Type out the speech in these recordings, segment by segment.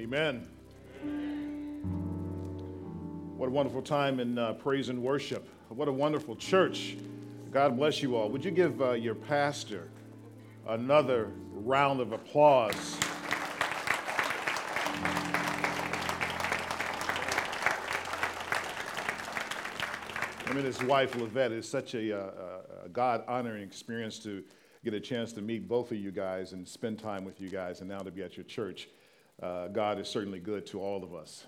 Amen. What a wonderful time in uh, praise and worship. What a wonderful church. God bless you all. Would you give uh, your pastor another round of applause? I mean, his wife, Lavette, is such a, uh, a God honoring experience to get a chance to meet both of you guys and spend time with you guys, and now to be at your church. Uh, God is certainly good to all of us.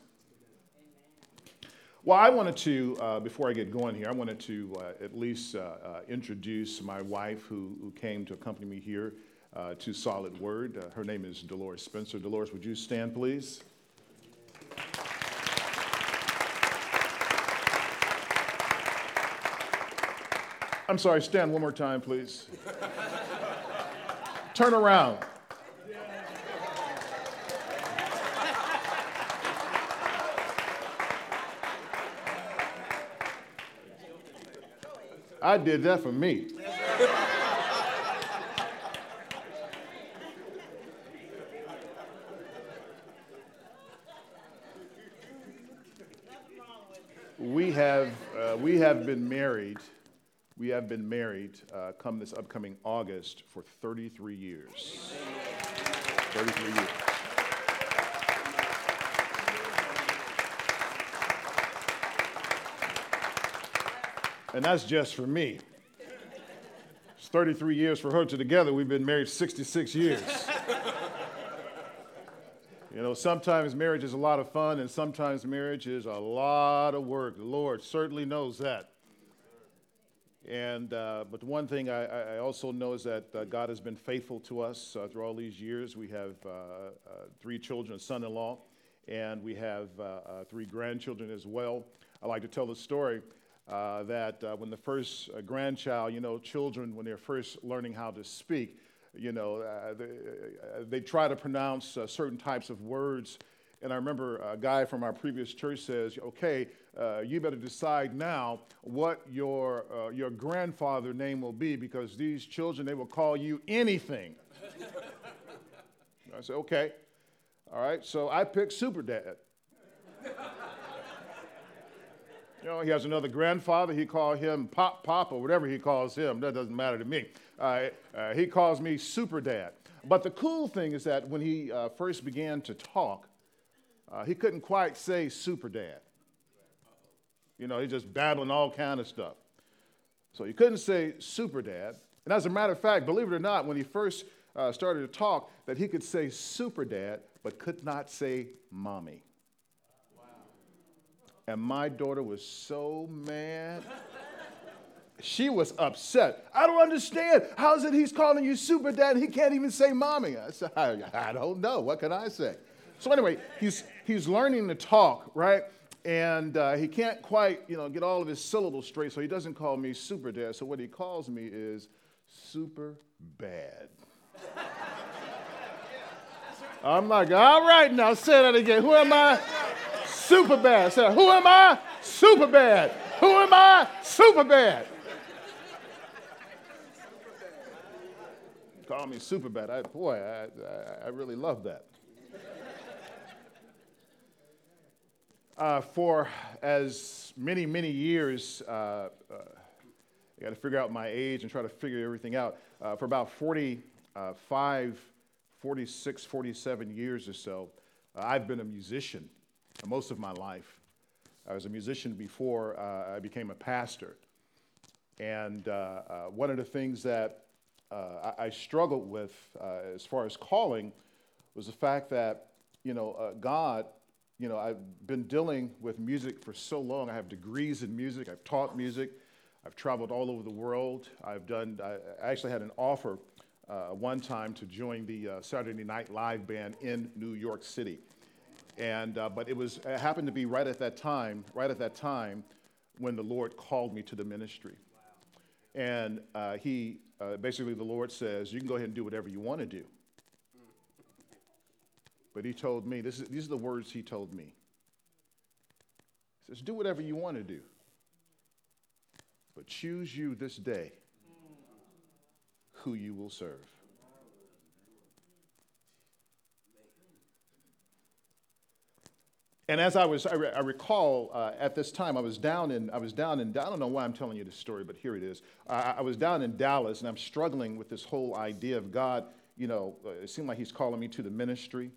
Well, I wanted to, uh, before I get going here, I wanted to uh, at least uh, uh, introduce my wife who, who came to accompany me here uh, to Solid Word. her name is Dolores Spencer. Dolores, would you stand, please? I'm sorry, stand one more time, please. Turn around. I did that for me. we have, uh, we have been married we have been married uh, come this upcoming August for 33 years. 33 years. And that's just for me. It's 33 years for her. To together, we've been married 66 years. you know, sometimes marriage is a lot of fun, and sometimes marriage is a lot of work. The Lord certainly knows that. And, uh, but one thing I, I, also know is that uh, God has been faithful to us uh, through all these years. We have uh, uh, three children, a son in law, and we have uh, three grandchildren as well. I like to tell the story Uh, that uh, when the first uh, grandchild, you know, children, when they're first learning how to speak, you know, they, they, try to pronounce certain types of words. And I remember a guy from our previous church says, okay, uh, you better decide now what your, uh, your grandfather name will be because these children, they will call you anything. I said, okay. All right, so I picked Super Dad. You know, he has another grandfather. He called him Pop Pop or whatever he calls him. That doesn't matter to me. Uh, uh, he calls me Super Dad. But the cool thing is that when he uh, first began to talk, uh, he couldn't quite say Super Dad. You know, he's just babbling all kind of stuff. So he couldn't say super dad. And as a matter of fact, believe it or not, when he first uh, started to talk, that he could say super dad, but could not say mommy. And my daughter was so mad. she was upset. I don't understand. How is it he's calling you super dad he can't even say mommy? I said, I, I don't know. What can I say? So anyway, he's, he's learning to talk, right? and uh, he can't quite, you know, get all of his syllables straight, so he doesn't call me super dad. So what he calls me is super bad. I'm like, all right, now say that again. Who am I? Super bad. Say, who am I? Super bad. Who am I? Super bad. Call me super bad. I, boy, I, I, I really love that. uh, for as many, many years, uh, uh, I got to figure out my age and try to figure everything out. Uh, for about 45, 46, 47 years or so, uh, I've been a musician most of my life. I was a musician before uh, I became a pastor. And one of the things that I, I, struggled with as far as calling was the fact that, you know, God you know, I've been dealing with music for so long. I have degrees in music, I've taught music, I've traveled all over the world. I've done, I actually had an offer uh, one time to join the uh, Saturday Night Live band in New York City. And, uh, but it was, it happened to be right at that time, right at that time when the Lord called me to the ministry. And uh, he, uh, basically the Lord says, you can go ahead and do whatever you want to do. But he told me, this is, these are the words he told me. He says, Do whatever you want to do, but choose you this day who you will serve. And as I was, I, re- I recall uh, at this time, I was down in, I was down in, I don't know why I'm telling you this story, but here it is. I, I was down in Dallas, and I'm struggling with this whole idea of God. You know, uh, it seemed like He's calling me to the ministry,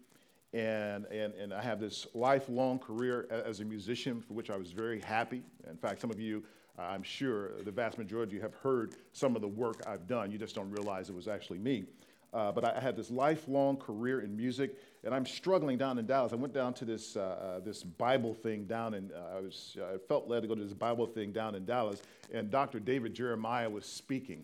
and and and I have this lifelong career as a musician, for which I was very happy. In fact, some of you, uh, I'm sure, the vast majority of you have heard some of the work I've done. You just don't realize it was actually me. Uh, but I had this lifelong career in music, and I'm struggling down in Dallas. I went down to this, uh, uh, this Bible thing down in, uh, I, was, I felt led to go to this Bible thing down in Dallas, and Dr. David Jeremiah was speaking.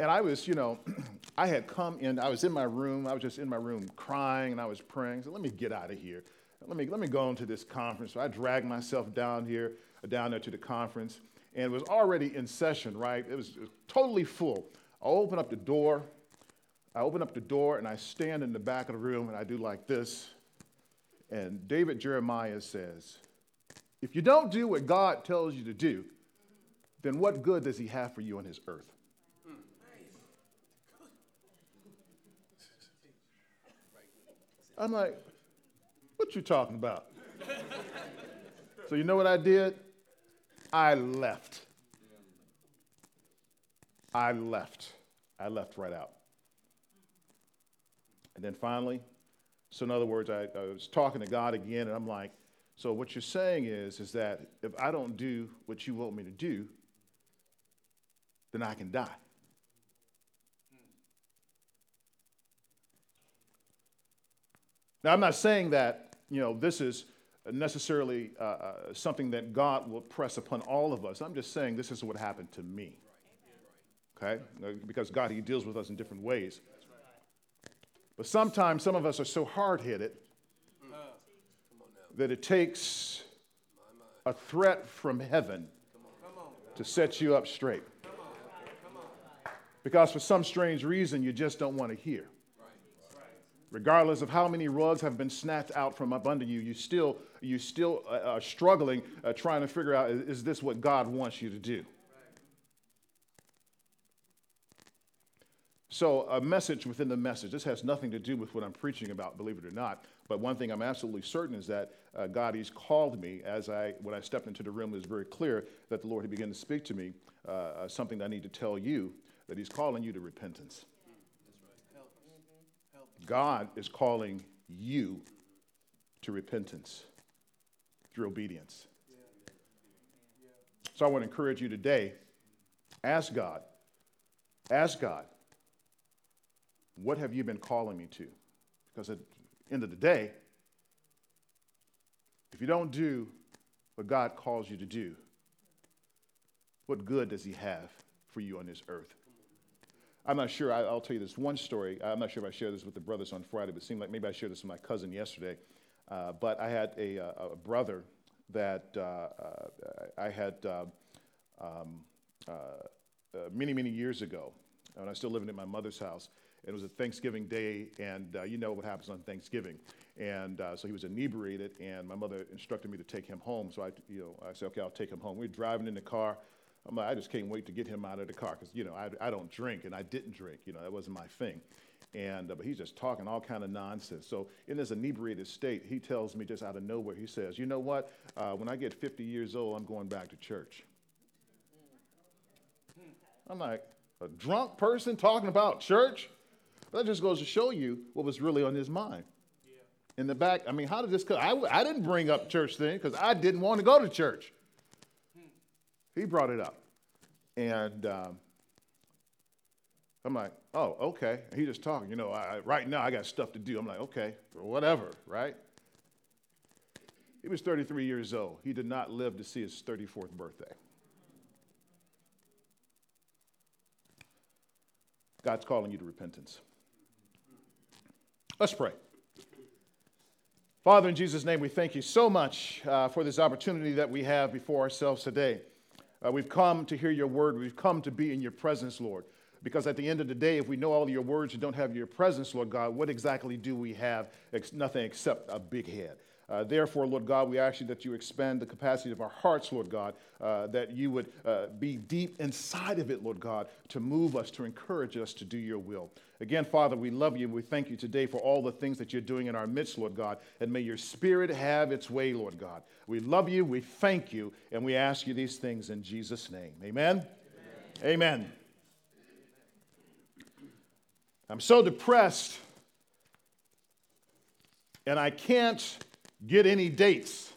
And I was, you know, I had come in, I was in my room, I was just in my room crying, and I was praying. So let me get out of here. Let me, let me go into this conference. So I dragged myself down here, down there to the conference, and it was already in session, right? It was, it was totally full. I opened up the door, I open up the door and I stand in the back of the room and I do like this. And David Jeremiah says, If you don't do what God tells you to do, then what good does he have for you on his earth? I'm like, what you talking about? so you know what I did? I left. I left. I left right out. And then finally, so in other words, I, I, was talking to God again, and I'm like, so what you're saying is, is that if I don't do what you want me to do, then I can die. Now, I'm not saying that, you know, this is necessarily uh, uh, something that God will press upon all of us. I'm just saying this is what happened to me. Okay? Because God, He deals with us in different ways. But sometimes some of us are so hard headed that it takes a threat from heaven to set you up straight. Because for some strange reason, you just don't want to hear. Regardless of how many rugs have been snatched out from up under you, you still, you still uh, are struggling, uh, trying to figure out is this what God wants you to do? So, a message within the message. This has nothing to do with what I'm preaching about, believe it or not. But one thing I'm absolutely certain is that uh, God, He's called me as I, when I stepped into the room, it was very clear that the Lord had begun to speak to me uh, uh, something that I need to tell you that He's calling you to repentance. God is calling you to repentance through obedience. So I want to encourage you today ask God, ask God, what have you been calling me to? Because at the end of the day, if you don't do what God calls you to do, what good does He have for you on this earth? I'm not sure. I, will tell you this one story. I'm not sure if I shared this with the brothers on Friday, but it seemed like maybe I shared this with my cousin yesterday. Uh, but I had a, a, a brother that uh, uh, I had uh, um, uh, uh, many, many years ago when I was still living at my mother's house. It was a Thanksgiving day, and uh, you know what happens on Thanksgiving. And uh, so he was inebriated, and my mother instructed me to take him home. So I, you know, I said, okay, I'll take him home. We are driving in the car. I'm like, I just can't wait to get him out of the car because, you know, I, I don't drink, and I didn't drink. You know, that wasn't my thing. And, uh, but he's just talking all kind of nonsense. So in this inebriated state, he tells me just out of nowhere, he says, you know what? Uh, when I get 50 years old, I'm going back to church. I'm like, a drunk person talking about church? That just goes to show you what was really on his mind. Yeah. In the back, I mean, how did this come? I, I didn't bring up church thing because I didn't want to go to church. Hmm. He brought it up. And um, I'm like, oh, okay. And he just talking, you know, I, right now I got stuff to do. I'm like, okay, whatever, right? He was 33 years old. He did not live to see his 34th birthday. God's calling you to repentance. Let's pray. Father, in Jesus' name, we thank you so much uh, for this opportunity that we have before ourselves today. Uh, we've come to hear your word. We've come to be in your presence, Lord. Because at the end of the day, if we know all your words and don't have your presence, Lord God, what exactly do we have? Ex- nothing except a big head. Uh, therefore, Lord God, we ask you that you expand the capacity of our hearts, Lord God, uh, that you would uh, be deep inside of it, Lord God, to move us, to encourage us to do your will. Again, Father, we love you and we thank you today for all the things that you're doing in our midst, Lord God, and may your spirit have its way, Lord God. We love you, we thank you, and we ask you these things in Jesus' name. Amen. Amen. Amen. I'm so depressed, and I can't get any dates.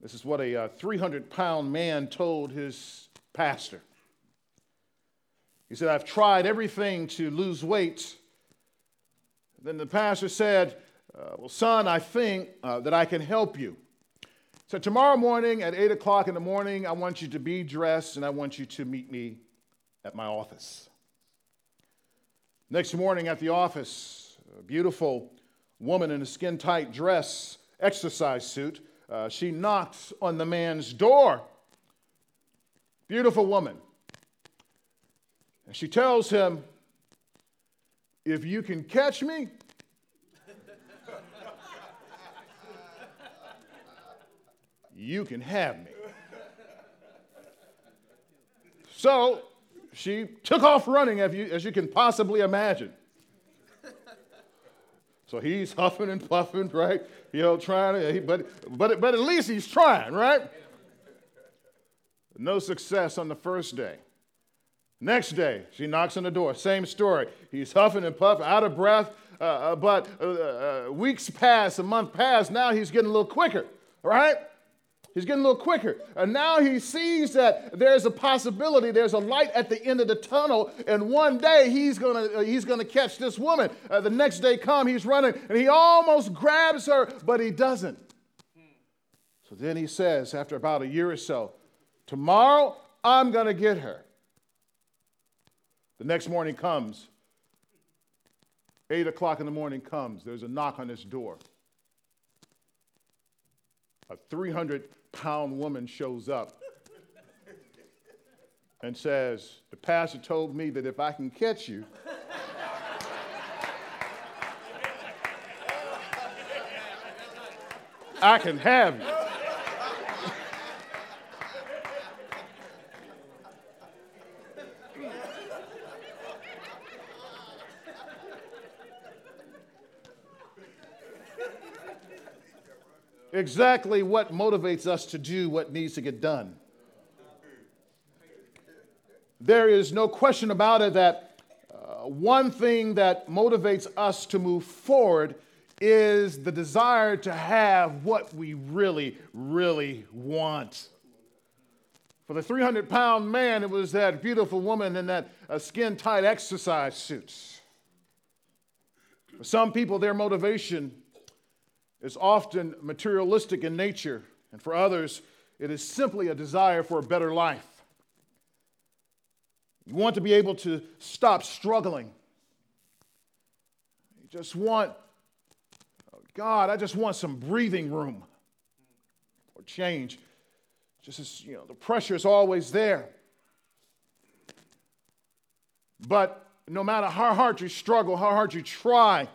This is what a 300 uh, pound man told his pastor. He said, I've tried everything to lose weight. Then the pastor said, uh, Well, son, I think uh, that I can help you. So, tomorrow morning at 8 o'clock in the morning, I want you to be dressed and I want you to meet me at my office. Next morning at the office, a beautiful woman in a skin tight dress, exercise suit, uh, she knocks on the man's door. Beautiful woman. And she tells him, If you can catch me, you can have me. So she took off running, as you, as you can possibly imagine. So he's huffing and puffing, right? You know, trying to, but, but, but at least he's trying, right? No success on the first day. Next day, she knocks on the door. Same story. He's huffing and puffing, out of breath. Uh, uh but uh, uh, weeks pass, a month pass. Now he's getting a little quicker, right? He's getting a little quicker. And now he sees that there's a possibility, there's a light at the end of the tunnel, and one day he's going to uh, he's gonna catch this woman. Uh, the next day come, he's running, and he almost grabs her, but he doesn't. So then he says, after about a year or so, tomorrow I'm going to get her. The next morning comes. Eight o'clock in the morning comes. There's a knock on his door. A 300 pound woman shows up and says, The pastor told me that if I can catch you, I can have you. Exactly what motivates us to do what needs to get done. There is no question about it that uh, one thing that motivates us to move forward is the desire to have what we really, really want. For the 300 pound man, it was that beautiful woman in that uh, skin tight exercise suit. For some people, their motivation is often materialistic in nature, and for others, it is simply a desire for a better life. You want to be able to stop struggling. You just want, oh God, I just want some breathing room or change. Just as, you know, the pressure is always there. But no matter how hard you struggle, how hard you try,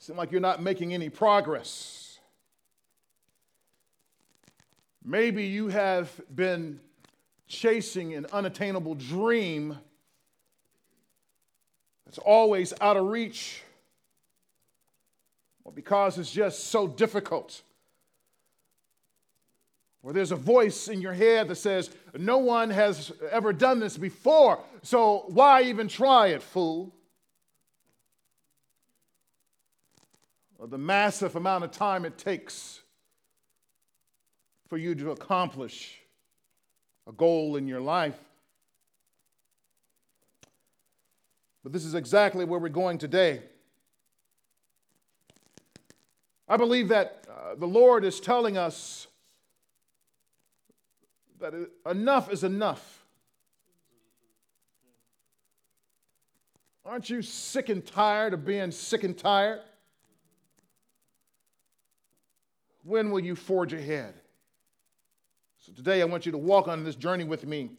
Seem like you're not making any progress. Maybe you have been chasing an unattainable dream that's always out of reach, or because it's just so difficult. Or there's a voice in your head that says, No one has ever done this before, so why even try it, fool? The massive amount of time it takes for you to accomplish a goal in your life. But this is exactly where we're going today. I believe that uh, the Lord is telling us that enough is enough. Aren't you sick and tired of being sick and tired? When will you forge ahead? So today I want you to walk on this journey with me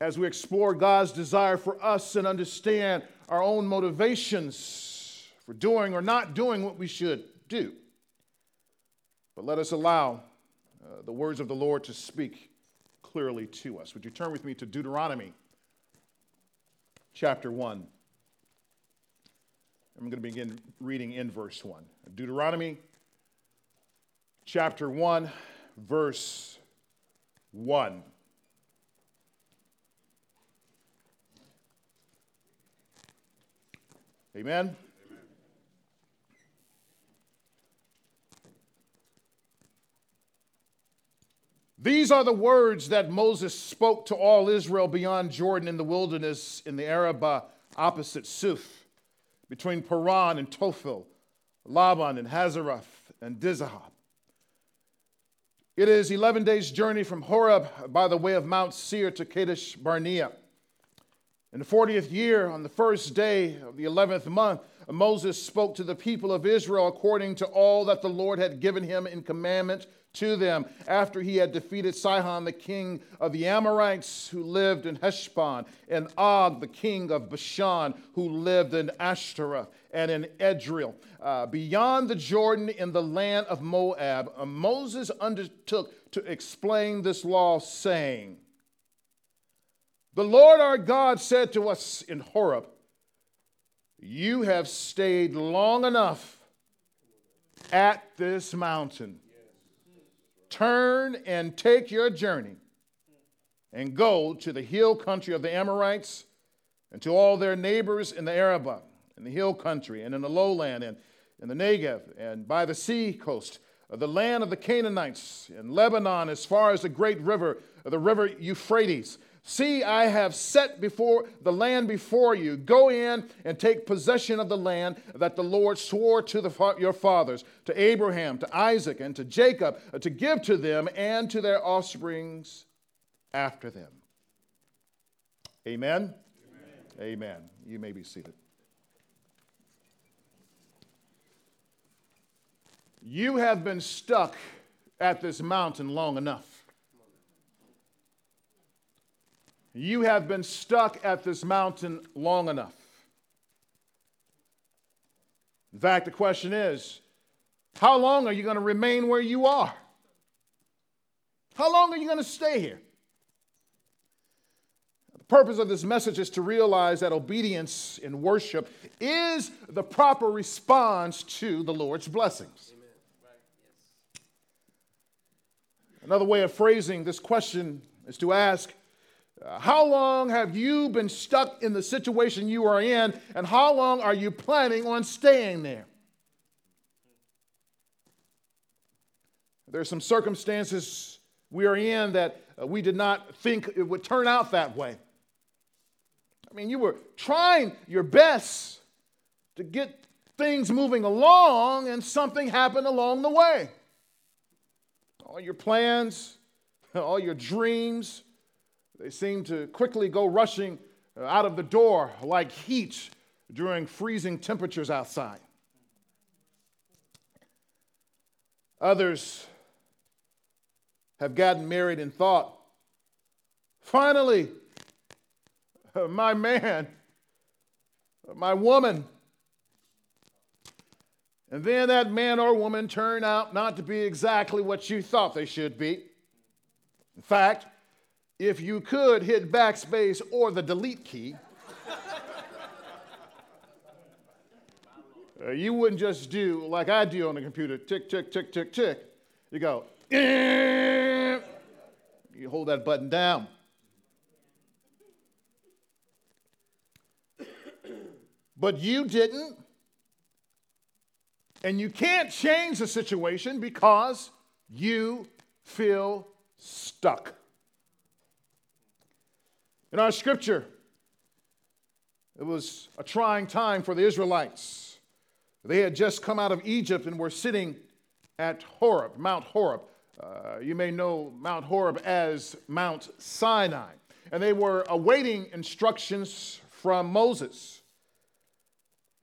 as we explore God's desire for us and understand our own motivations for doing or not doing what we should do. But let us allow uh, the words of the Lord to speak clearly to us. Would you turn with me to Deuteronomy chapter 1? I'm going to begin reading in verse 1. Deuteronomy chapter 1, verse 1. Amen. These are the words that Moses spoke to all Israel beyond Jordan in the wilderness in the Arabah opposite Suph, between Paran and Tophel, Laban and Hazeroth and Dizahab. It is 11 days' journey from Horeb by the way of Mount Seir to Kadesh Barnea. In the 40th year, on the first day of the 11th month, Moses spoke to the people of Israel according to all that the Lord had given him in commandment to them after he had defeated Sihon, the king of the Amorites, who lived in Heshbon, and Og, the king of Bashan, who lived in Ashtaroth and in Edrei. Uh, beyond the Jordan in the land of Moab, uh, Moses undertook to explain this law, saying, The Lord our God said to us in Horeb, You have stayed long enough at this mountain Turn and take your journey and go to the hill country of the Amorites and to all their neighbors in the Arabah, in the hill country, and in the lowland, and in the Negev, and by the sea coast, the land of the Canaanites, and Lebanon, as far as the great river, the river Euphrates See, I have set before the land before you. Go in and take possession of the land that the Lord swore to the, your fathers, to Abraham, to Isaac, and to Jacob, uh, to give to them and to their offsprings after them. Amen? Amen. Amen. You may be seated. You have been stuck at this mountain long enough. You have been stuck at this mountain long enough. In fact, the question is how long are you going to remain where you are? How long are you going to stay here? The purpose of this message is to realize that obedience in worship is the proper response to the Lord's blessings. Another way of phrasing this question is to ask how long have you been stuck in the situation you are in, and how long are you planning on staying there? There are some circumstances we are in that uh, we did not think it would turn out that way. I mean, you were trying your best to get things moving along, and something happened along the way. All your plans, all your dreams, they seem to quickly go rushing uh, out of the door like heat during freezing temperatures outside. Others have gotten married and thought, finally, my man, my woman. And then that man or woman turned out not to be exactly what you thought they should be. In fact, if you could hit backspace or the delete key, uh, you wouldn't just do like I do on the computer tick, tick, tick, tick, tick. You go, you hold that button down. But you didn't. And you can't change the situation because you feel stuck. In our scripture, it was a trying time for the Israelites. They had just come out of Egypt and were sitting at Horeb, Mount Horeb. Uh, you may know Mount Horeb as Mount Sinai. And they were awaiting instructions from Moses.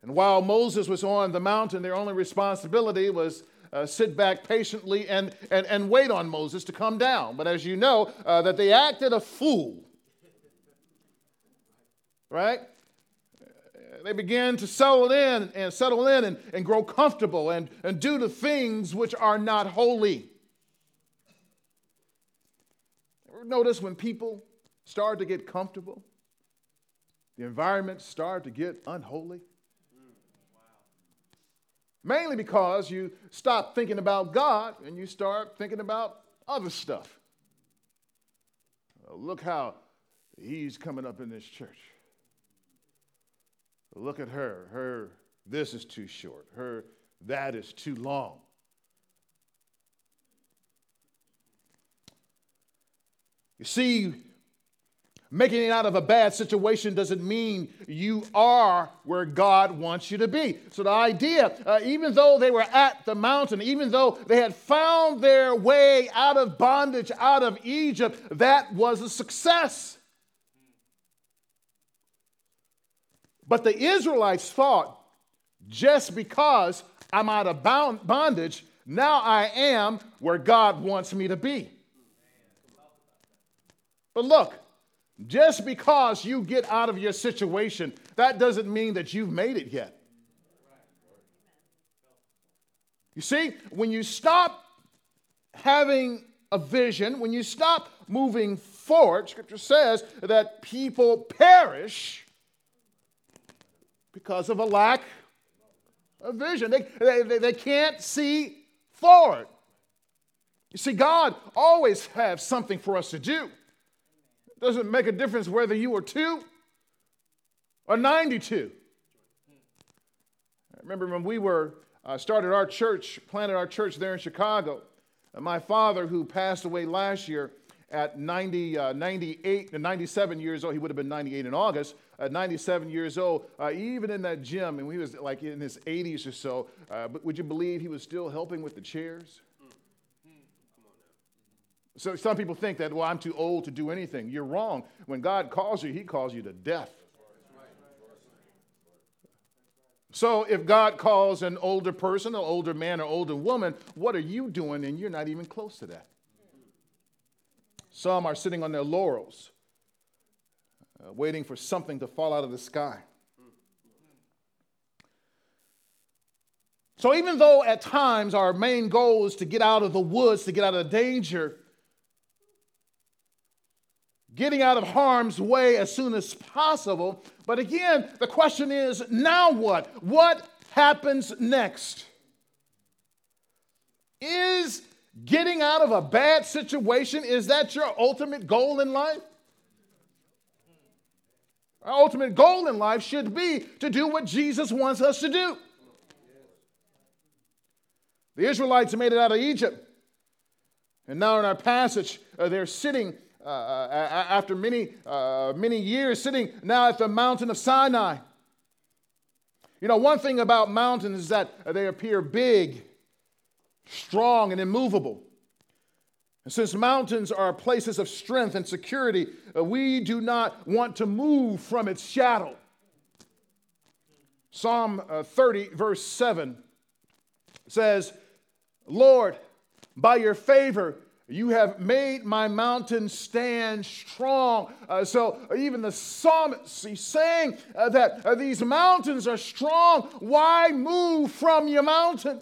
And while Moses was on the mountain, their only responsibility was uh, sit back patiently and, and, and wait on Moses to come down. But as you know, uh, that they acted a fool right? They begin to settle in and settle in and, and grow comfortable and, and do the things which are not holy. Notice when people start to get comfortable, the environment start to get unholy? Mainly because you stop thinking about God and you start thinking about other stuff. look how he's coming up in this church. Look at her. Her this is too short. Her that is too long. You see, Making it out of a bad situation doesn't mean you are where God wants you to be. So, the idea, uh, even though they were at the mountain, even though they had found their way out of bondage, out of Egypt, that was a success. But the Israelites thought, just because I'm out of bondage, now I am where God wants me to be. But look, just because you get out of your situation, that doesn't mean that you've made it yet. You see, when you stop having a vision, when you stop moving forward, Scripture says that people perish because of a lack of vision. They, they, they can't see forward. You see, God always has something for us to do. It Doesn't make a difference whether you were two or 92. I remember when we were uh, started our church, planted our church there in Chicago. Uh, my father, who passed away last year at 90, uh, 98, 97 years old, he would have been 98 in August, at 97 years old, uh, even in that gym, and he was like in his 80s or so, uh, but would you believe he was still helping with the chairs? So some people think that, well, I'm too old to do anything. You're wrong. When God calls you, He calls you to death. So if God calls an older person, an older man, or older woman, what are you doing? And you're not even close to that. Some are sitting on their laurels, uh, waiting for something to fall out of the sky. So even though at times our main goal is to get out of the woods, to get out of danger, getting out of harm's way as soon as possible. But again, the question is now what? What happens next? Is getting out of a bad situation is that your ultimate goal in life? Our ultimate goal in life should be to do what Jesus wants us to do. The Israelites made it out of Egypt. And now in our passage, uh, they're sitting uh, uh after many, uh, many years sitting now at the mountain of Sinai. You know, one thing about mountains is that they appear big, strong, and immovable. And since mountains are places of strength and security, uh, we do not want to move from its shadow. Psalm uh, 30, verse 7 says, Lord, by your favor, you have made my mountain stand strong. Uh, so even the psalmist, he's saying uh, that uh, these mountains are strong. Why move from your mountain?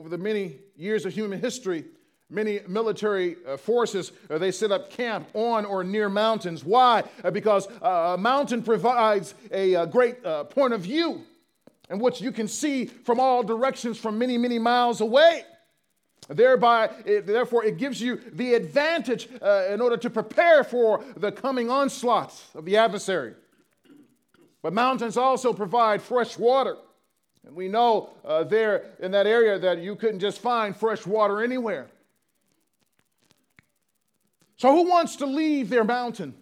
Over the many years of human history, many military uh, forces uh, they set up camp on or near mountains why uh, because uh, a mountain provides a, a great uh, point of view in which you can see from all directions from many many miles away Thereby, it, therefore, it gives you the advantage uh, in order to prepare for the coming onslaught of the adversary. But mountains also provide fresh water. And we know uh, there in that area that you couldn't just find fresh water anywhere. So, who wants to leave their mountain?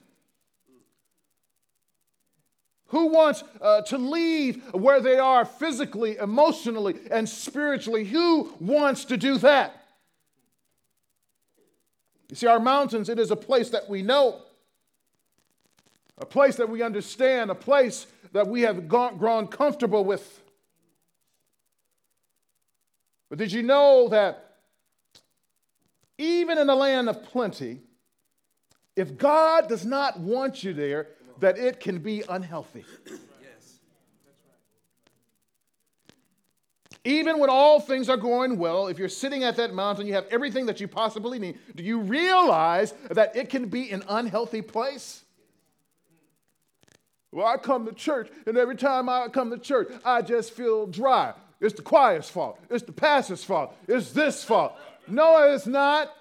Who wants uh, to leave where they are physically, emotionally, and spiritually? Who wants to do that? You see, our mountains, it is a place that we know, a place that we understand, a place that we have gone, grown comfortable with. But did you know that even in a land of plenty, if God does not want you there, that it can be unhealthy. Even when all things are going well, if you're sitting at that mountain, you have everything that you possibly need, do you realize that it can be an unhealthy place? Well, I come to church, and every time I come to church, I just feel dry. It's the choir's fault. It's the pastor's fault. It's this fault. No, it's not.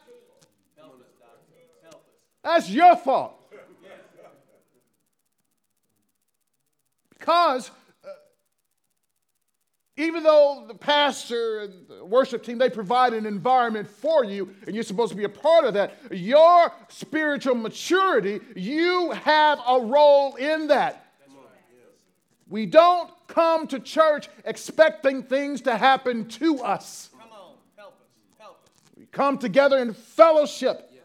That's your fault. Because uh, even though the pastor and the worship team they provide an environment for you and you're supposed to be a part of that your spiritual maturity you have a role in that we don't come to church expecting things to happen to us. Come on, help us, help us. We come together in fellowship. Yes.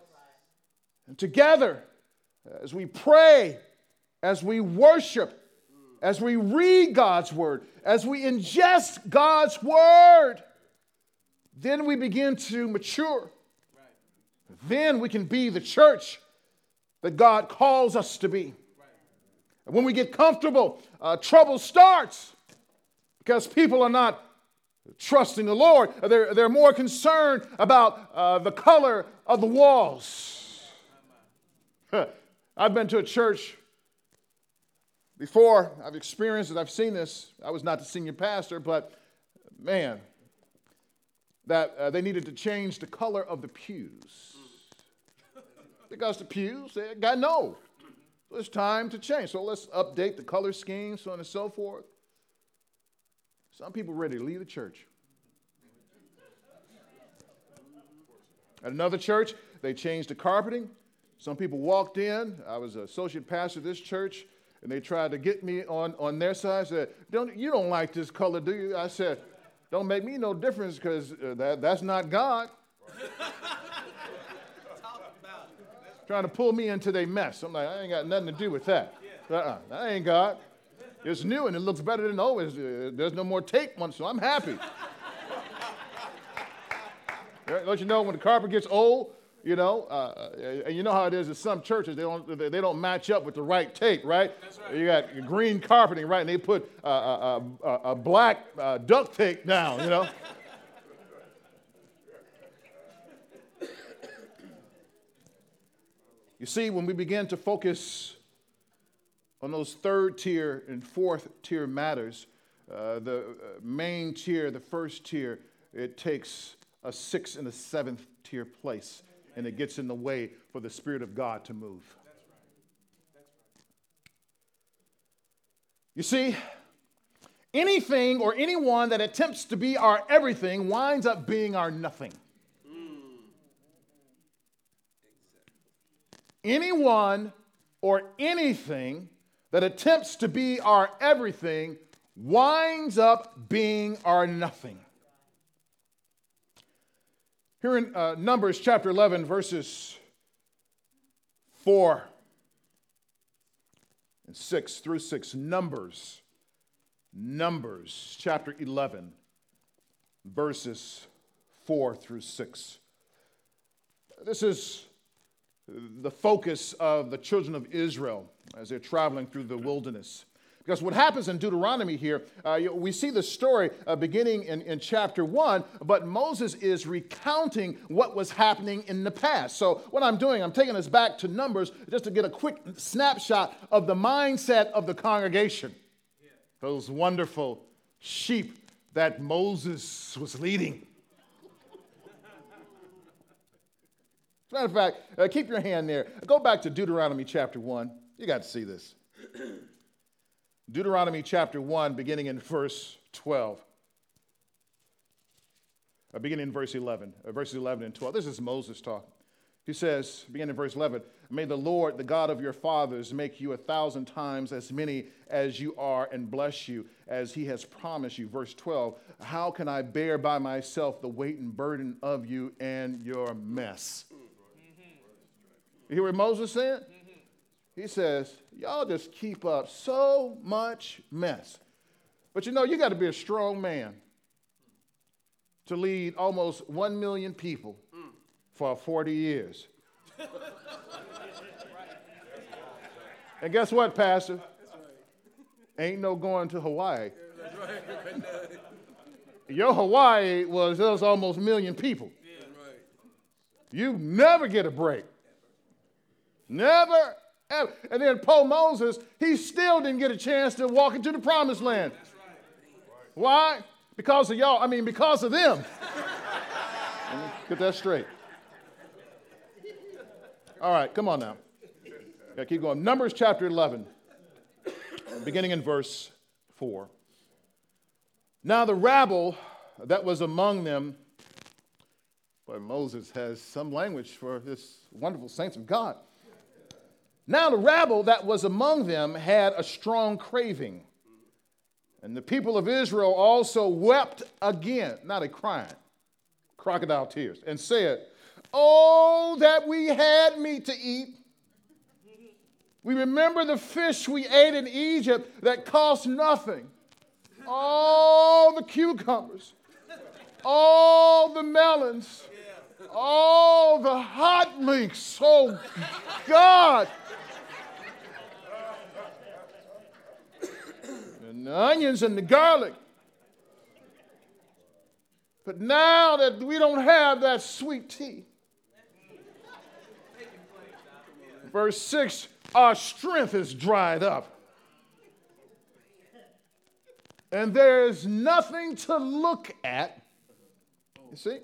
And together, as we pray, as we worship, as we read God's word, as we ingest God's word, then we begin to mature. Right. Then we can be the church that God calls us to be. And when we get comfortable, uh, trouble starts because people are not trusting the Lord. They're, they're more concerned about uh, the color of the walls. I've been to a church before, I've experienced it, I've seen this. I was not the senior pastor, but man, that uh, they needed to change the color of the pews. because the pews, they got no. It's time to change. So let's update the color scheme, so on and so forth. Some people ready to leave the church. At another church, they changed the carpeting. Some people walked in. I was an associate pastor of this church, and they tried to get me on, on their side. I said, don't, You don't like this color, do you? I said, Don't make me no difference because uh, that, that's not God. Trying to pull me into their mess. I'm like, I ain't got nothing to do with that. Uh-uh, that ain't God. It's new and it looks better than always. Uh, there's no more tape on, so I'm happy. Don't you know when the carpet gets old, you know, uh, uh, and you know how it is in some churches, they don't, they don't match up with the right tape, right? right. You got green carpeting, right, and they put uh, uh, uh a black duct tape down, you know. You see, when we begin to focus on those third tier and fourth tier matters, uh, the uh, main tier, the first tier, it takes a sixth and a seventh tier place, and it gets in the way for the Spirit of God to move. You see, anything or anyone that attempts to be our everything winds up being our nothing. Anyone or anything that attempts to be our everything winds up being our nothing. Here in uh, Numbers chapter 11, verses 4 and 6 through 6, Numbers, Numbers chapter 11, verses 4 through 6. This is the focus of the children of Israel as they're traveling through the wilderness. Because what happens in Deuteronomy here, uh, we see the story uh, beginning in, in chapter 1, but Moses is recounting what was happening in the past. So, what I'm doing, I'm taking us back to Numbers just to get a quick snapshot of the mindset of the congregation. Yeah. Those wonderful sheep that Moses was leading. As a matter of fact, uh, keep your hand there. Go back to Deuteronomy chapter 1. You got to see this. Deuteronomy chapter 1, beginning in verse 12. Uh, beginning in verse 11, uh, verses 11 and 12. This is Moses talking. He says, beginning in verse 11, May the Lord, the God of your fathers, make you a thousand times as many as you are and bless you as he has promised you. Verse 12, How can I bear by myself the weight and burden of you and your mess? You hear what Moses said? Mm-hmm. He says, Y'all just keep up so much mess. But you know, you got to be a strong man to lead almost 1 million people mm. for 40 years. And guess what, Pastor? Ain't no going to Hawaii. Your Hawaii was, was almost a million people. You never get a break. Never, ever. And then Paul Moses, he still didn't get a chance to walk into the promised land. Why? Because of y'all. I mean, because of them. get that straight. All right, come on now. Yeah, keep going. Numbers chapter 11, beginning in verse 4. Now the rabble that was among them, but Moses has some language for this wonderful saints of God. Now the rabble that was among them had a strong craving. And the people of Israel also wept again, not a crying, crocodile tears, and said, Oh, that we had meat to eat. We remember the fish we ate in Egypt that cost nothing. All the cucumbers, all the melons, all the hot links. Oh, God. And the onions and the garlic. But now that we don't have that sweet tea, verse 6 our strength is dried up. And there is nothing to look at. You see?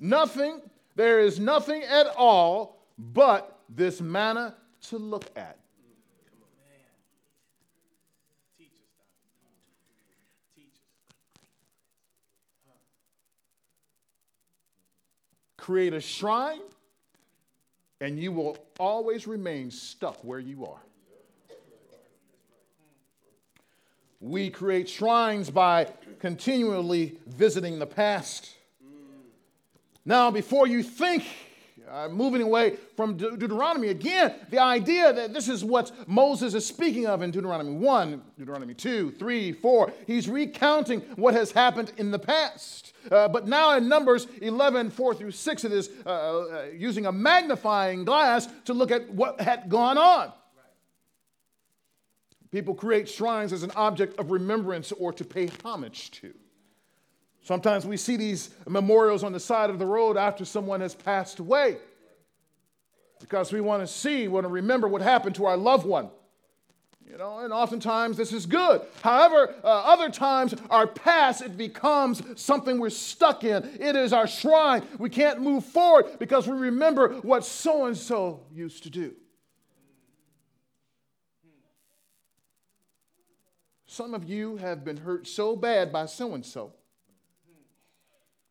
Nothing. There is nothing at all but this manna to look at. Create a shrine and you will always remain stuck where you are. We create shrines by continually visiting the past. Now, before you think uh, moving away from De- Deuteronomy. Again, the idea that this is what Moses is speaking of in Deuteronomy 1, Deuteronomy 2, 3, 4. He's recounting what has happened in the past. Uh, but now in Numbers 11, 4 through 6, it is uh, uh, using a magnifying glass to look at what had gone on. People create shrines as an object of remembrance or to pay homage to. Sometimes we see these memorials on the side of the road after someone has passed away because we want to see, we want to remember what happened to our loved one. You know, and oftentimes this is good. However, uh, other times our past it becomes something we're stuck in. It is our shrine. We can't move forward because we remember what so and so used to do. Some of you have been hurt so bad by so and so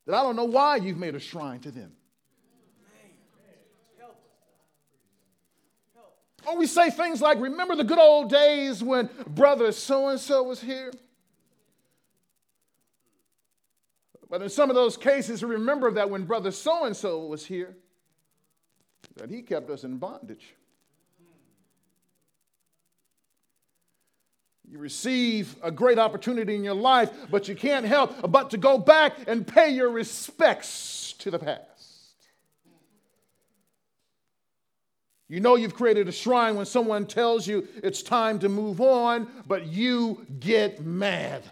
that I don't know why you've made a shrine to them. Or we say things like, Remember the good old days when brother so and so was here? But in some of those cases, remember that when brother so and so was here, that he kept us in bondage. You receive a great opportunity in your life, but you can't help but to go back and pay your respects to the past. You know you've created a shrine when someone tells you it's time to move on, but you get mad.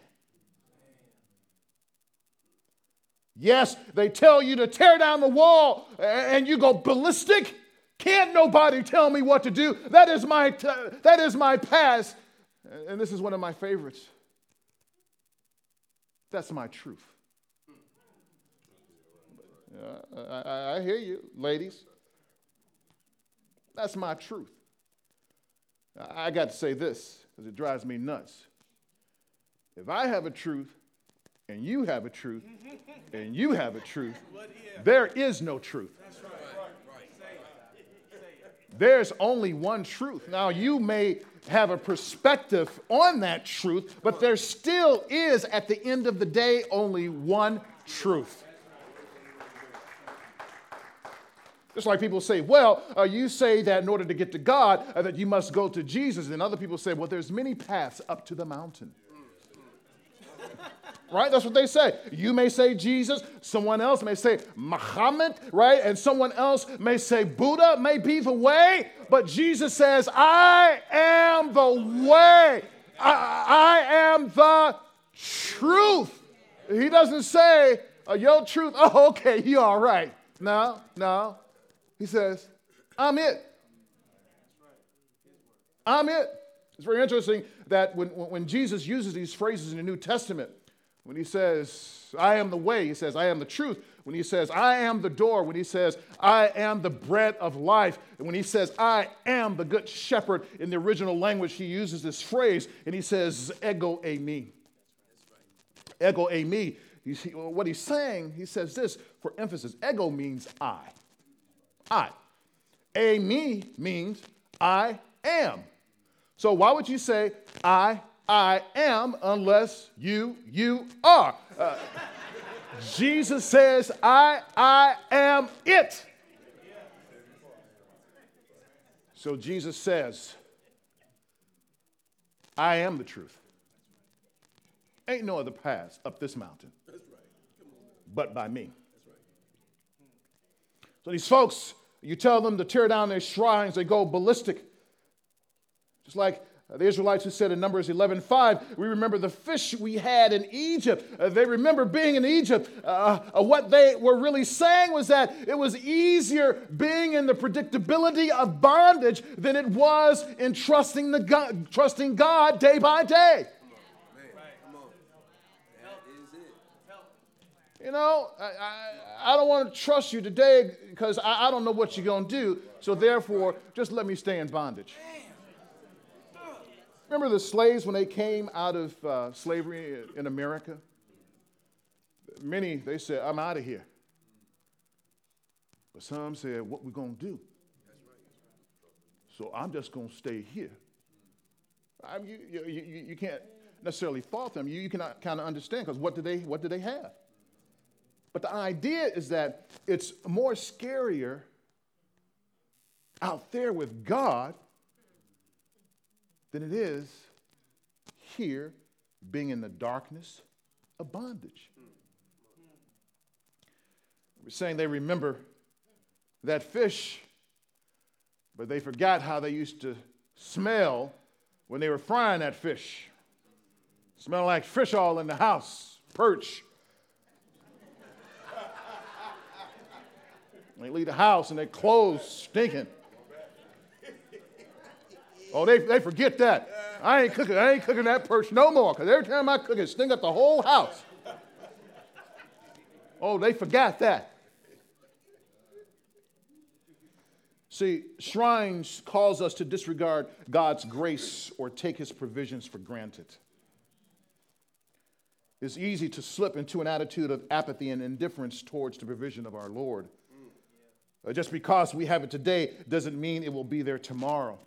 Yes, they tell you to tear down the wall and you go ballistic. Can't nobody tell me what to do. That is my, t- that is my past. And this is one of my favorites. That's my truth. I, I hear you, ladies. That's my truth. I got to say this because it drives me nuts. If I have a truth, and you have a truth, and you have a truth, there is no truth. There's only one truth. Now, you may have a perspective on that truth, but there still is, at the end of the day, only one truth. Just like people say, well, uh, you say that in order to get to God, uh, that you must go to Jesus. And other people say, well, there's many paths up to the mountain. Right? That's what they say. You may say Jesus, someone else may say Muhammad, right? And someone else may say Buddha may be the way, but Jesus says, I am the way, I, I am the truth. He doesn't say, oh, your truth, oh, okay, you all right. No, no. He says, I'm it. I'm it. It's very interesting that when, when Jesus uses these phrases in the New Testament, when he says, I am the way, he says, I am the truth. When he says, I am the door, when he says, I am the bread of life, and when he says, I am the good shepherd, in the original language, he uses this phrase and he says, ego eimi. Ego eimi. He's, what he's saying, he says this for emphasis ego means I. I. Eimi means I am. So why would you say, I I am unless you, you are. Uh, Jesus says, I, I am it. So Jesus says, I am the truth. Ain't no other path up this mountain but by me. So these folks, you tell them to tear down their shrines, they go ballistic. Just like the Israelites who said in Numbers 11:5, we remember the fish we had in Egypt. Uh, they remember being in Egypt. Uh, uh, what they were really saying was that it was easier being in the predictability of bondage than it was in trusting, the God, trusting God day by day. You know, I, I, I, don't want to trust you today because I, I don't know what you're going to do. So, therefore, just let me stay in bondage. Remember the slaves when they came out of uh, slavery in America? Many, they said, I'm out of here. But some said, What we going to do? So I'm just going to stay here. I mean, you, you, you, you, can't necessarily fault them. You, you can kind of understand because what, they, what do they have? But the idea is that it's more scarier out there with God than it is here being in the darkness of bondage. We're saying they remember that fish, but they forgot how they used to smell when they were frying that fish. Smell like fish all in the house, perch. they leave the house and their clothes stinking. Oh, they, they forget that. I ain't cooking, I ain't cooking that perch no more, because every time I cook it, stink up the whole house. Oh, they forgot that. See, shrines cause us to disregard God's grace or take his provisions for granted. It's easy to slip into an attitude of apathy and indifference towards the provision of our Lord. Uh, just because we have it today doesn't mean it will be there tomorrow.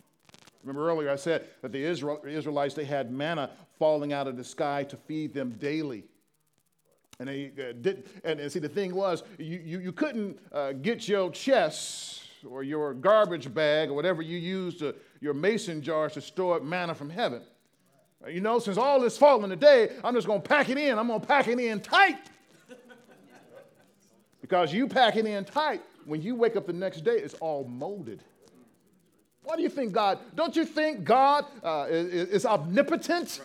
Remember earlier I said that the Israelites, they had manna falling out of the sky to feed them daily. And they uh, did, and, and, see, the thing was, you, you, you couldn't uh, get your chest or your garbage bag or whatever you used, to, your mason jars to store up manna from heaven. You know, since all this falling today, I'm just going to pack it in. I'm going to pack it in tight. because you pack it in tight, when you wake up the next day, it's all molded. Why do you think God? Don't you think God uh, is, is, omnipotent?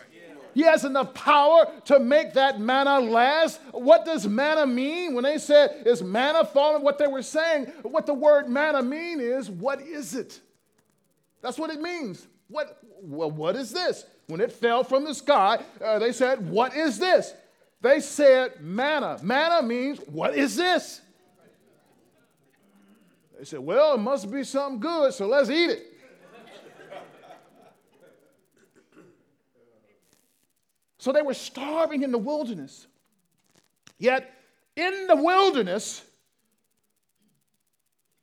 He has enough power to make that manna last. What does manna mean? When they said, is manna falling? What they were saying, what the word manna mean is, what is it? That's what it means. What, well, what is this? When it fell from the sky, uh, they said, What is this? They said manna. Manna means, What is this? They said, Well, it must be something good, so let's eat it. So they were starving in the wilderness. Yet, in the wilderness,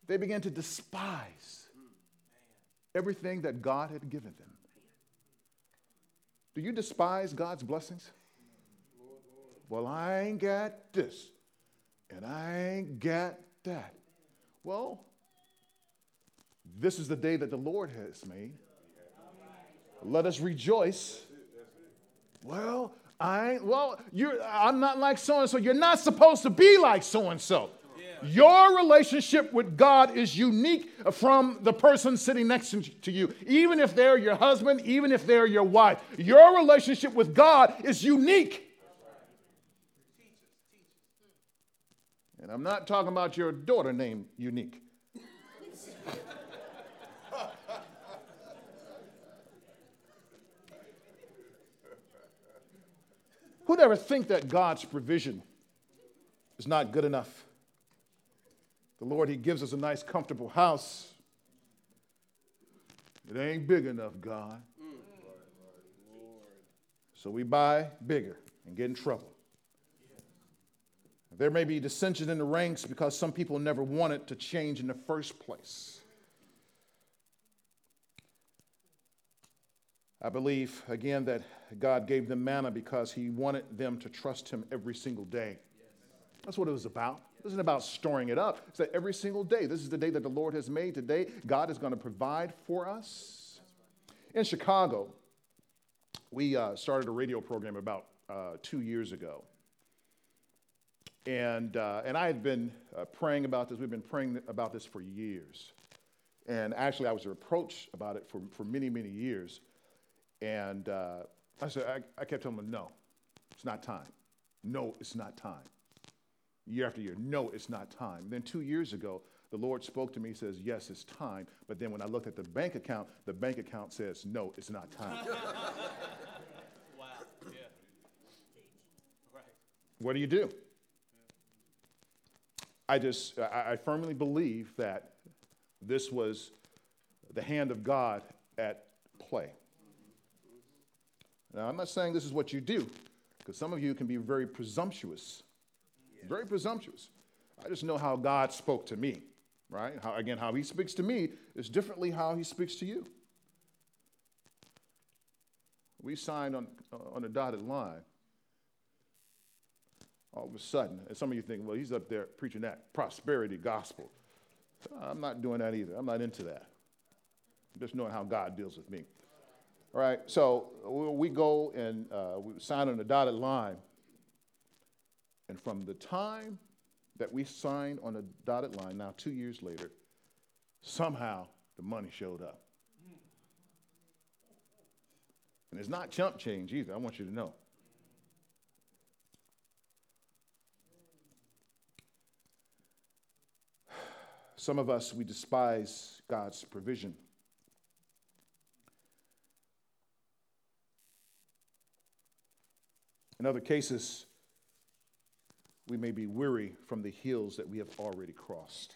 they began to despise everything that God had given them. Do you despise God's blessings? Well, I ain't got this, and I ain't got that. Well, this is the day that the Lord has made. Let us rejoice well, I well, you're I'm not like so and so. You're not supposed to be like so and so. Your relationship with God is unique from the person sitting next to you. Even if they're your husband, even if they're your wife, your relationship with God is unique. And I'm not talking about your daughter named Unique. Who'd ever think that God's provision is not good enough? The Lord, He gives us a nice, comfortable house. It ain't big enough, God. So we buy bigger and get in trouble. There may be dissension in the ranks because some people never wanted to change in the first place. I believe, again, that God gave them manna because He wanted them to trust Him every single day. That's what it was about. It wasn't about storing it up. It's that every single day, this is the day that the Lord has made. Today, God is going to provide for us. In Chicago, we uh, started a radio program about uh, two years ago. And, uh, and I had been uh, praying about this. We've been praying about this for years. And actually, I was approached about it for, for many, many years. And uh, I said, I, I kept telling them, no, it's not time. No, it's not time. Year after year, no, it's not time. Then two years ago, the Lord spoke to me, says, yes, it's time. But then when I looked at the bank account, the bank account says, no, it's not time. wow. Yeah. Right. What do you do? I just, I, I firmly believe that this was the hand of God at play. Now, I'm not saying this is what you do, because some of you can be very presumptuous. Very presumptuous. I just know how God spoke to me, right? How, again, how He speaks to me is differently how He speaks to you. We signed on, uh, on a dotted line. All of a sudden, and some of you think, well, he's up there preaching that prosperity gospel. I'm not doing that either. I'm not into that. I'm just knowing how God deals with me. All right, so we go and uh, we sign on a dotted line. And from the time that we signed on a dotted line, now two years later, somehow the money showed up. And it's not chump change either, I want you to know. Some of us, we despise God's provision. In other cases, we may be weary from the hills that we have already crossed.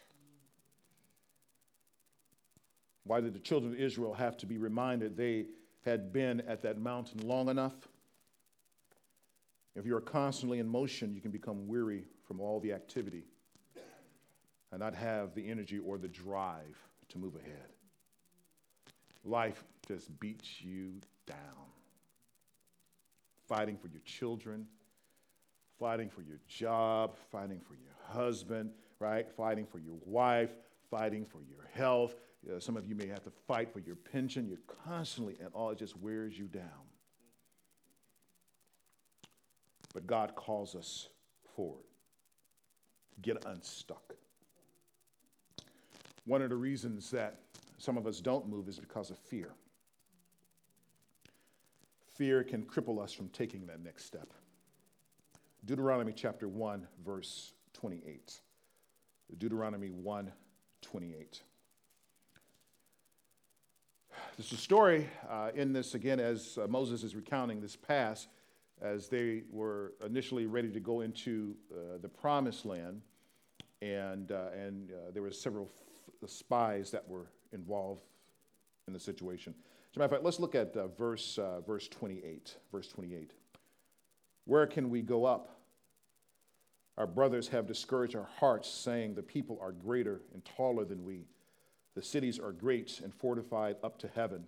Why did the children of Israel have to be reminded they had been at that mountain long enough? If you're constantly in motion, you can become weary from all the activity and not have the energy or the drive to move ahead. Life just beats you down fighting for your children, fighting for your job, fighting for your husband, right? Fighting for your wife, fighting for your health. You know, some of you may have to fight for your pension. You're constantly, and all it just wears you down. But God calls us forward. Get unstuck. One of the reasons that some of us don't move is because of fear fear can cripple us from taking that next step. Deuteronomy chapter 1, verse 28. Deuteronomy 1, 28. There's a story uh, in this, again, as uh, Moses is recounting this past, as they were initially ready to go into uh, the promised land, and, uh, and uh, there were several f- spies that were involved in the situation. As a matter of fact, let's look at uh, verse, uh, verse 28. Verse 28. Where can we go up? Our brothers have discouraged our hearts, saying, The people are greater and taller than we. The cities are great and fortified up to heaven.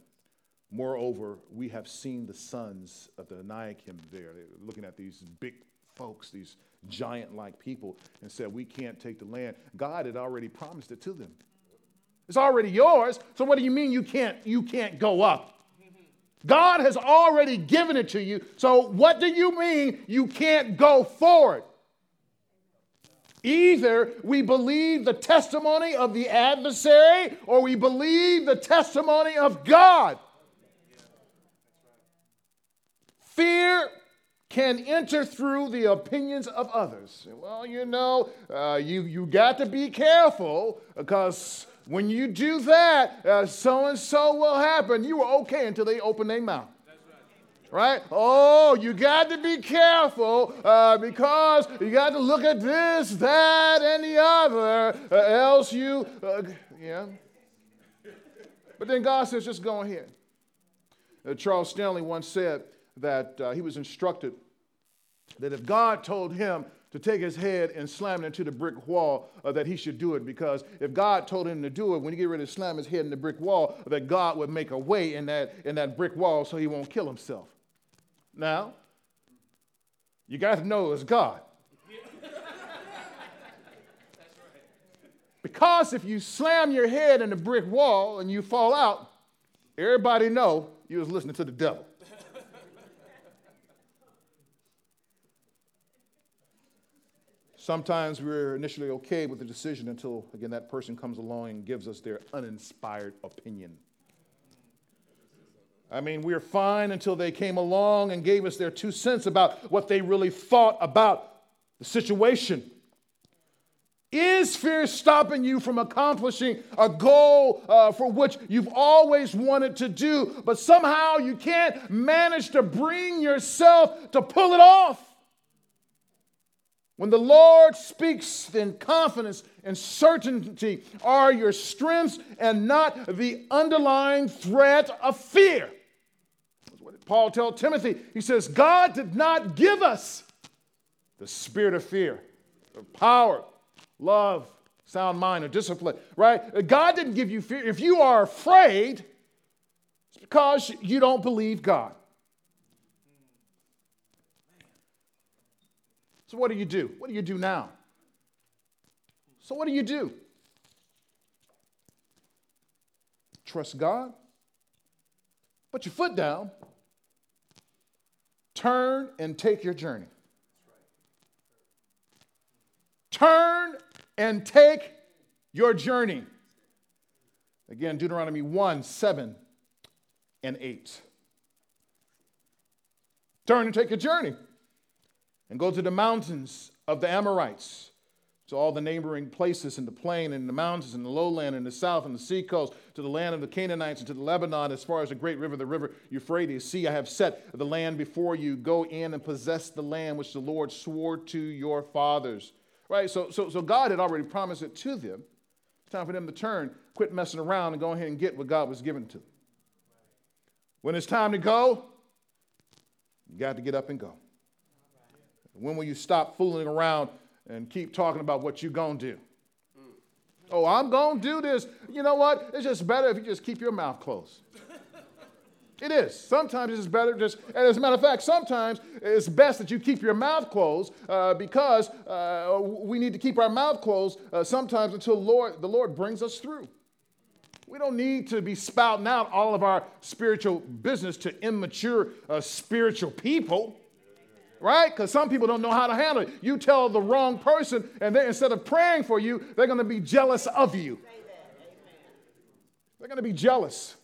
Moreover, we have seen the sons of the Anakim there. Looking at these big folks, these giant like people, and said, We can't take the land. God had already promised it to them. It's already yours. So what do you mean you can't you can't go up? God has already given it to you. So, what do you mean you can't go forward? Either we believe the testimony of the adversary or we believe the testimony of God. Fear can enter through the opinions of others. Well, you know, uh, you, you got to be careful because when you do that, so and so will happen. You were okay until they open their mouth right? Oh, you got to be careful uh, because you got to look at this, that, and the other, uh, else you, uh, yeah. But then God says, just go ahead. Uh, Charles Stanley once said that uh, he was instructed that if God told him to take his head and slam it into the brick wall, uh, that he should do it because if God told him to do it, when he get ready to slam his head in the brick wall, that God would make a way in that, in that brick wall so he won't kill himself. Now, you got to know it's God. Because if you slam your head in a brick wall and you fall out, everybody know you was listening to the devil. Sometimes we're initially okay with the decision until, again, that person comes along and gives us their uninspired opinion. I mean, we were fine until they came along and gave us their two cents about what they really thought about the situation. Is fear stopping you from accomplishing a goal uh, for which you've always wanted to do, but somehow you can't manage to bring yourself to pull it off? When the Lord speaks, then confidence and certainty are your strengths and not the underlying threat of fear. That's what Paul tells Timothy. He says, God did not give us the spirit of fear, of power, love, sound mind, or discipline, right? God didn't give you fear. If you are afraid, it's because you don't believe God. So, what do you do? What do you do now? So, what do you do? Trust God, put your foot down, turn and take your journey. Turn and take your journey. Again, Deuteronomy 1 7 and 8. Turn and take your journey and go to the mountains of the Amorites, to all the neighboring places in the plain and the mountains and the lowland and the south and the seacoast, to the land of the Canaanites and to the Lebanon, as far as the great river, the river Euphrates. See, I have set the land before you. Go in and possess the land which the Lord swore to your fathers. Right? So, so, so God had already promised it to them. It's time for them to turn, quit messing around, and go ahead and get what God was giving to them. When it's time to go, you got to get up and go. When will you stop fooling around and keep talking about what you're going to do? Oh, I'm going to do this. You know what? It's just better if you just keep your mouth closed. It is. Sometimes it's better just, and as a matter of fact, sometimes it's best that you keep your mouth closed uh, because uh, we need to keep our mouth closed uh, sometimes until Lord, the Lord brings us through. We don't need to be spouting out all of our spiritual business to immature uh, spiritual people right? Because some people don't know how to handle it. You tell the wrong person, and they, instead of praying for you, they're going to be jealous of you. They're going to be jealous.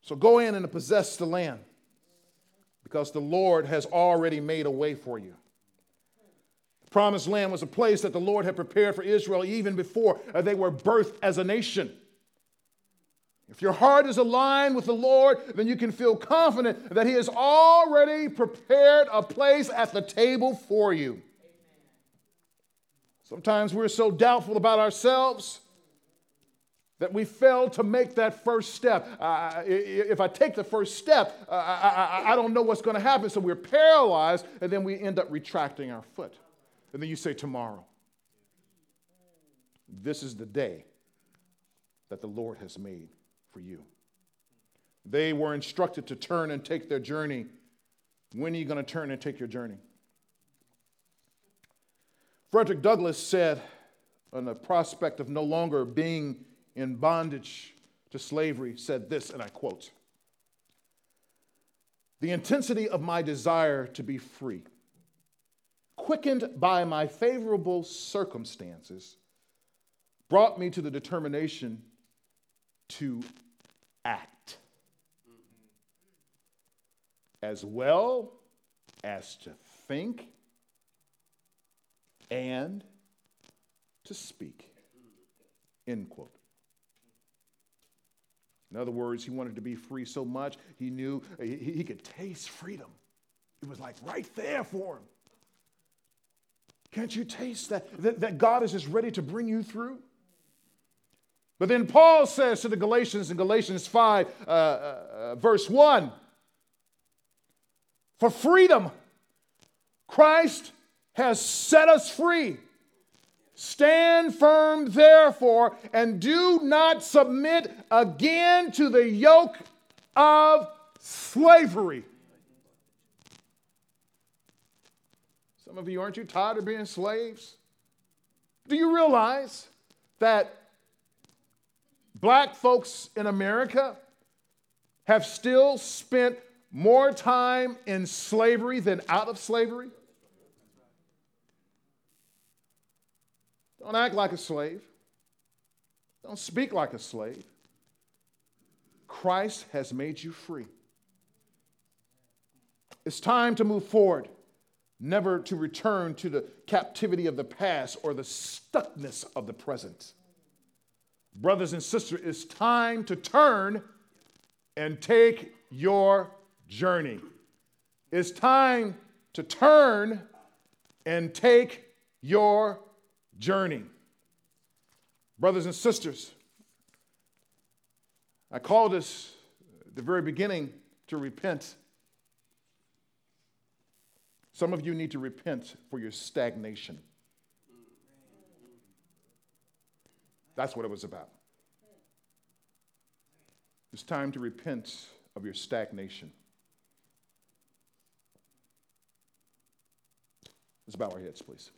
So go in and possess the land because the Lord has already made a way for you. The promised land was a place that the Lord had prepared for Israel even before uh, they were birthed as a nation. If your heart is aligned with the Lord, then you can feel confident that He has already prepared a place at the table for you. Sometimes we're so doubtful about ourselves that we fail to make that first step. Uh, if I take the first step, uh, I, I, I don't know what's going to happen. So we're paralyzed, and then we end up retracting our foot. And then you say, Tomorrow. This is the day that the Lord has made for you. They were instructed to turn and take their journey. When are you going to turn and take your journey? Frederick Douglass said, on the prospect of no longer being in bondage to slavery said this, and I quote The intensity of my desire to be free, quickened by my favorable circumstances, brought me to the determination to act as well as to think and to speak. End quote. In other words, he wanted to be free so much, he knew he, he could taste freedom. It was like right there for him. Can't you taste that, that, that God is just ready to bring you through? But then Paul says to the Galatians in Galatians 5, uh, uh, verse 1 For freedom, Christ has set us free. Stand firm, therefore, and do not submit again to the yoke of slavery. Some of you, aren't you tired of being slaves? Do you realize that black folks in America have still spent more time in slavery than out of slavery? Don't act like a slave. Don't speak like a slave. Christ has made you free. It's time to move forward, never to return to the captivity of the past or the stuckness of the present. Brothers and sisters, it's time to turn and take your journey. It's time to turn and take your journey. Brothers and sisters, I called us at the very beginning to repent. Some of you need to repent for your stagnation. That's what it was about. It's time to repent of your stagnation. Let's bow our heads, please.